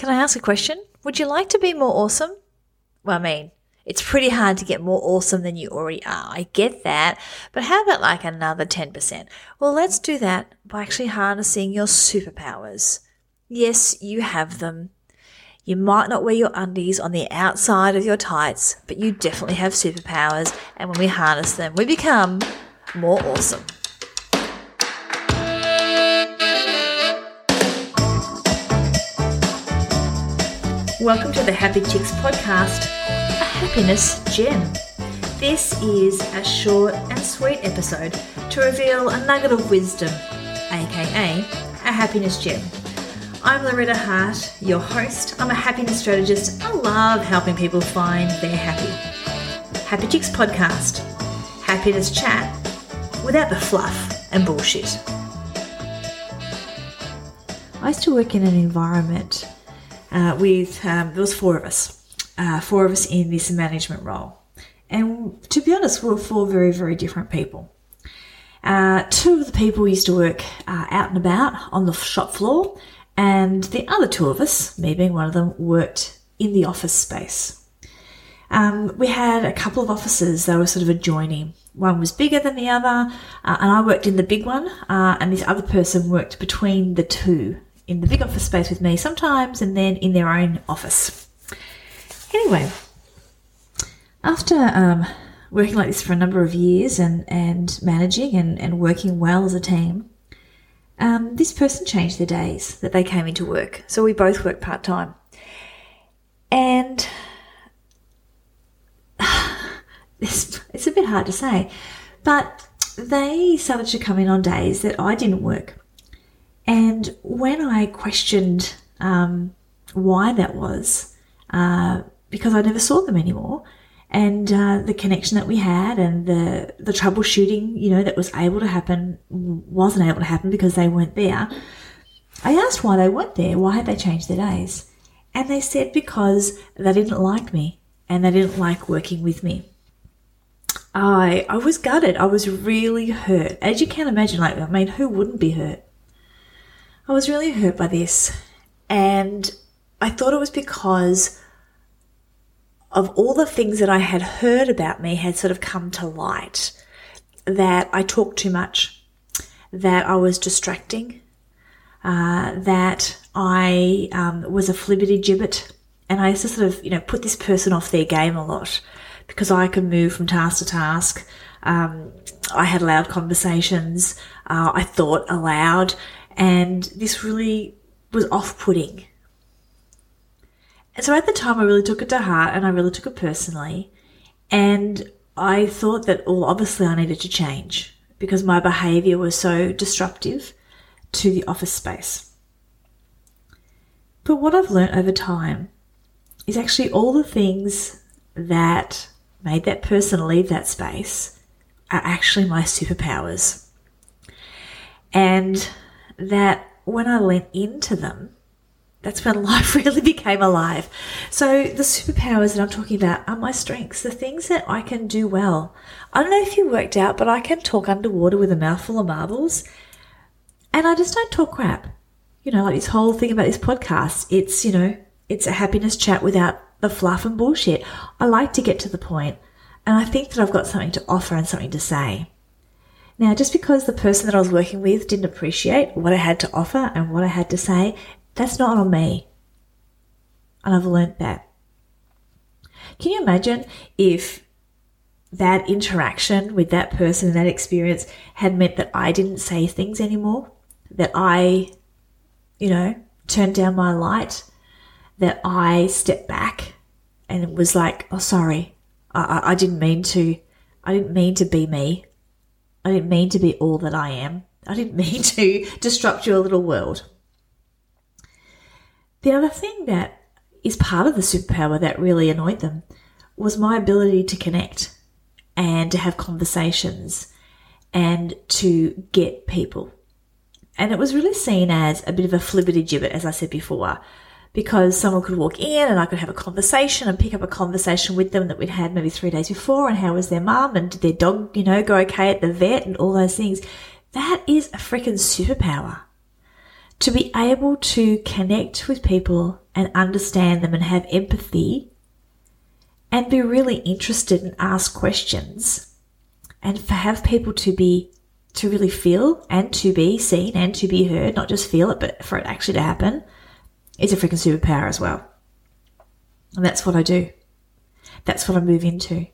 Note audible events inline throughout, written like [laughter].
Can I ask a question? Would you like to be more awesome? Well, I mean, it's pretty hard to get more awesome than you already are. I get that. But how about like another 10%? Well, let's do that by actually harnessing your superpowers. Yes, you have them. You might not wear your undies on the outside of your tights, but you definitely have superpowers. And when we harness them, we become more awesome. Welcome to the Happy Chicks podcast, a happiness gem. This is a short and sweet episode to reveal a nugget of wisdom, aka a happiness gem. I'm Loretta Hart, your host. I'm a happiness strategist. I love helping people find their happy. Happy Chicks podcast, happiness chat without the fluff and bullshit. I used to work in an environment uh, with um, there was four of us, uh, four of us in this management role, and to be honest, we were four very very different people. Uh, two of the people used to work uh, out and about on the shop floor, and the other two of us, me being one of them, worked in the office space. Um, we had a couple of offices that were sort of adjoining. One was bigger than the other, uh, and I worked in the big one, uh, and this other person worked between the two in the big office space with me sometimes and then in their own office. Anyway, after um, working like this for a number of years and, and managing and, and working well as a team, um, this person changed the days that they came into work. So we both work part time. And [sighs] it's, it's a bit hard to say, but they started to come in on days that I didn't work. And when I questioned um, why that was, uh, because I never saw them anymore, and uh, the connection that we had and the the troubleshooting, you know, that was able to happen wasn't able to happen because they weren't there. I asked why they weren't there. Why had they changed their days? And they said because they didn't like me and they didn't like working with me. I I was gutted. I was really hurt. As you can imagine, like I mean, who wouldn't be hurt? I was really hurt by this. And I thought it was because of all the things that I had heard about me had sort of come to light. That I talked too much, that I was distracting, uh, that I um, was a flibbity gibbet. And I used to sort of, you know, put this person off their game a lot because I could move from task to task. Um, I had loud conversations. Uh, I thought aloud. And this really was off putting. And so at the time, I really took it to heart and I really took it personally. And I thought that, well, obviously I needed to change because my behavior was so disruptive to the office space. But what I've learned over time is actually all the things that made that person leave that space are actually my superpowers. And that when I went into them, that's when [laughs] life really became alive. So the superpowers that I'm talking about are my strengths, the things that I can do well. I don't know if you worked out, but I can talk underwater with a mouthful of marbles. And I just don't talk crap. You know, like this whole thing about this podcast, it's, you know, it's a happiness chat without the fluff and bullshit. I like to get to the point, and I think that I've got something to offer and something to say. Now, just because the person that I was working with didn't appreciate what I had to offer and what I had to say, that's not on me. And I've learnt that. Can you imagine if that interaction with that person and that experience had meant that I didn't say things anymore? That I, you know, turned down my light? That I stepped back and was like, oh, sorry, I, I didn't mean to, I didn't mean to be me. I didn't mean to be all that I am. I didn't [laughs] mean to disrupt your little world. The other thing that is part of the superpower that really annoyed them was my ability to connect and to have conversations and to get people. And it was really seen as a bit of a flibbity gibbet, as I said before because someone could walk in and I could have a conversation and pick up a conversation with them that we'd had maybe three days before and how was their mum and did their dog, you know, go okay at the vet and all those things. That is a freaking superpower. to be able to connect with people and understand them and have empathy and be really interested and ask questions and for have people to be to really feel and to be seen and to be heard, not just feel it, but for it actually to happen, is a freaking superpower as well. And that's what I do. That's what I move into.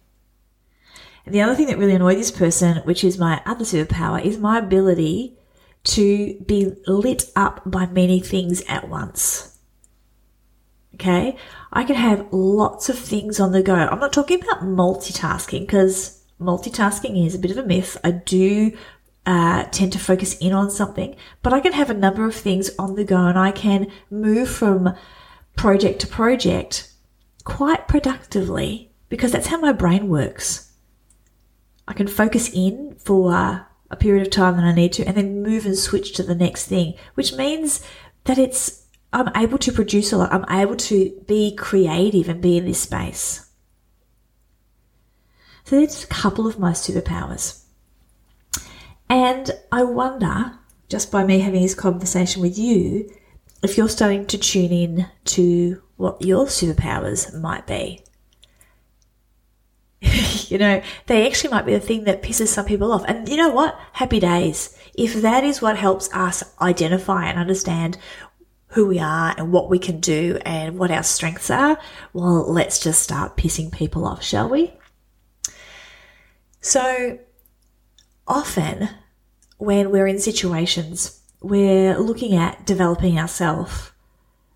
And the other thing that really annoyed this person, which is my other superpower, is my ability to be lit up by many things at once. Okay. I can have lots of things on the go. I'm not talking about multitasking because multitasking is a bit of a myth. I do uh, tend to focus in on something, but I can have a number of things on the go and I can move from project to project quite productively because that's how my brain works. I can focus in for a period of time that I need to and then move and switch to the next thing, which means that it's I'm able to produce a lot. I'm able to be creative and be in this space. So there's a couple of my superpowers. And I wonder, just by me having this conversation with you, if you're starting to tune in to what your superpowers might be. [laughs] you know, they actually might be the thing that pisses some people off. And you know what? Happy days. If that is what helps us identify and understand who we are and what we can do and what our strengths are, well, let's just start pissing people off, shall we? So, often when we're in situations we're looking at developing ourselves,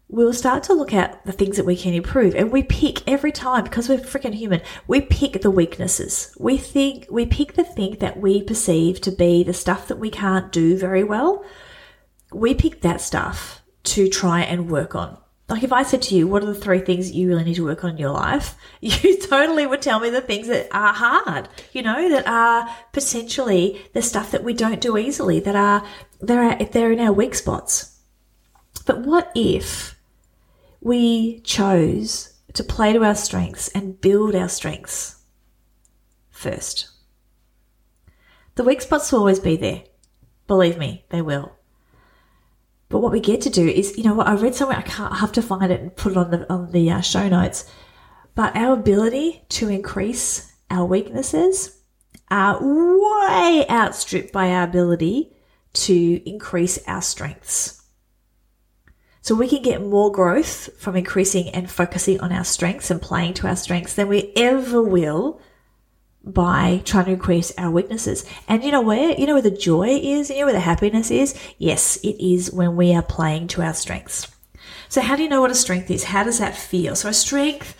we'll start to look at the things that we can improve. And we pick every time, because we're freaking human, we pick the weaknesses. We think, we pick the thing that we perceive to be the stuff that we can't do very well. We pick that stuff to try and work on like if I said to you, what are the three things that you really need to work on in your life? [laughs] You totally would tell me the things that are hard, you know, that are potentially the stuff that we don't do easily, that are, they're, they're in our weak spots. But what if we chose to play to our strengths and build our strengths first? The weak spots will always be there. Believe me, they will. But what we get to do is, you know what, I read somewhere, I can't I have to find it and put it on the, on the uh, show notes. But our ability to increase our weaknesses are way outstripped by our ability to increase our strengths. So we can get more growth from increasing and focusing on our strengths and playing to our strengths than we ever will by trying to increase our weaknesses. And you know where? You know where the joy is? You know where the happiness is? Yes, it is when we are playing to our strengths. So how do you know what a strength is? How does that feel? So a strength,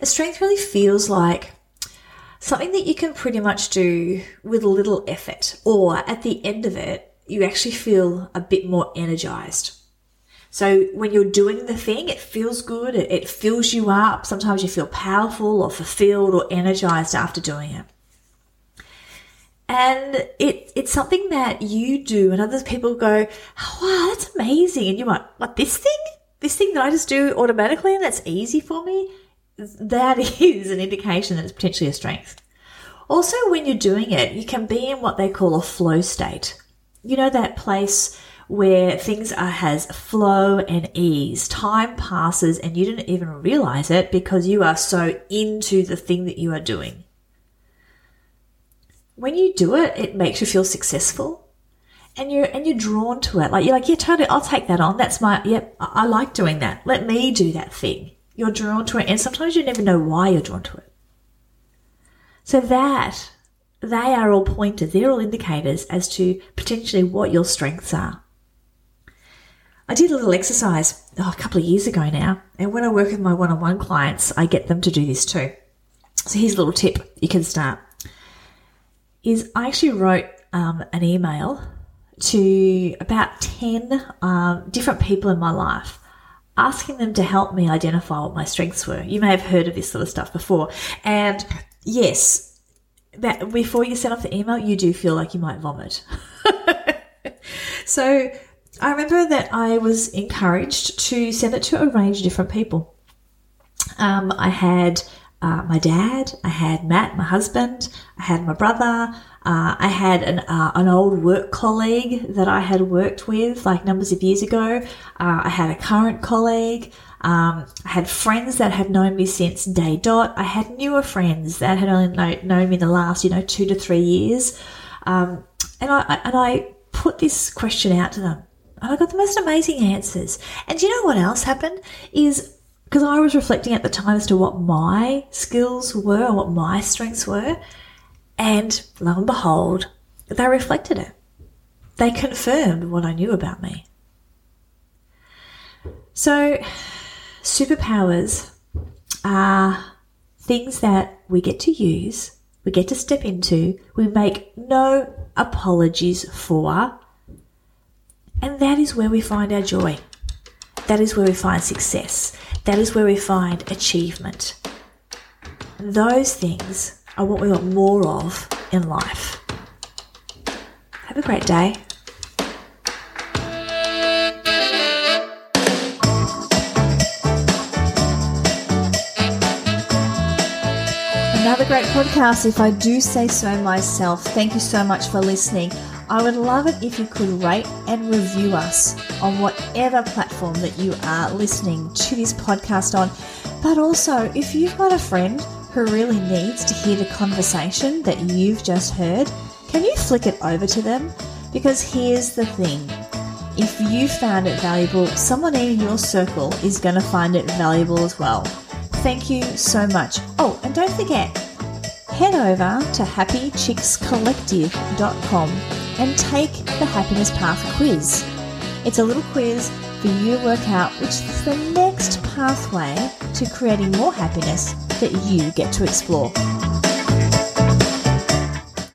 a strength really feels like something that you can pretty much do with a little effort, or at the end of it, you actually feel a bit more energized. So when you're doing the thing, it feels good. It, fills you up. Sometimes you feel powerful or fulfilled or energized after doing it. And it, it's something that you do and other people go, oh, wow, that's amazing. And you might, what, this thing? This thing that I just do automatically and that's easy for me? That [laughs] is an indication that it's potentially a strength. Also, when you're doing it, you can be in what they call a flow state. You know, that place where things are has flow and ease. Time passes and you didn't even realize it because you are so into the thing that you are doing. When you do it, it makes you feel successful and you're and you're drawn to it. Like you're like, yeah, totally, I'll take that on. That's my yep, I, I like doing that. Let me do that thing. You're drawn to it, and sometimes you never know why you're drawn to it. So that they are all pointers, they're all indicators as to potentially what your strengths are. I did a little exercise oh, a couple of years ago now, and when I work with my one on one clients, I get them to do this too. So here's a little tip you can start. Is I actually wrote um, an email to about 10 um, different people in my life asking them to help me identify what my strengths were. You may have heard of this sort of stuff before. And yes, before you send off the email, you do feel like you might vomit. [laughs] so I remember that I was encouraged to send it to a range of different people. Um, I had uh, my dad, I had Matt, my husband, I had my brother, uh, I had an, uh, an old work colleague that I had worked with like numbers of years ago. Uh, I had a current colleague. Um, I had friends that had known me since day dot. I had newer friends that had only know, known me the last, you know, two to three years. Um, and I and I put this question out to them, and I got the most amazing answers. And you know what else happened? Is because I was reflecting at the time as to what my skills were and what my strengths were, and lo and behold, they reflected it. They confirmed what I knew about me. So superpowers are things that we get to use, we get to step into, we make no apologies for, and that is where we find our joy. That is where we find success. That is where we find achievement. Those things are what we want more of in life. Have a great day. Another great podcast, if I do say so myself. Thank you so much for listening. I would love it if you could rate and review us on whatever platform that you are listening to this podcast on. But also, if you've got a friend who really needs to hear the conversation that you've just heard, can you flick it over to them? Because here's the thing if you found it valuable, someone in your circle is going to find it valuable as well. Thank you so much. Oh, and don't forget, head over to happychickscollective.com and take the Happiness Path quiz. It's a little quiz for you to work out which is the next pathway to creating more happiness that you get to explore.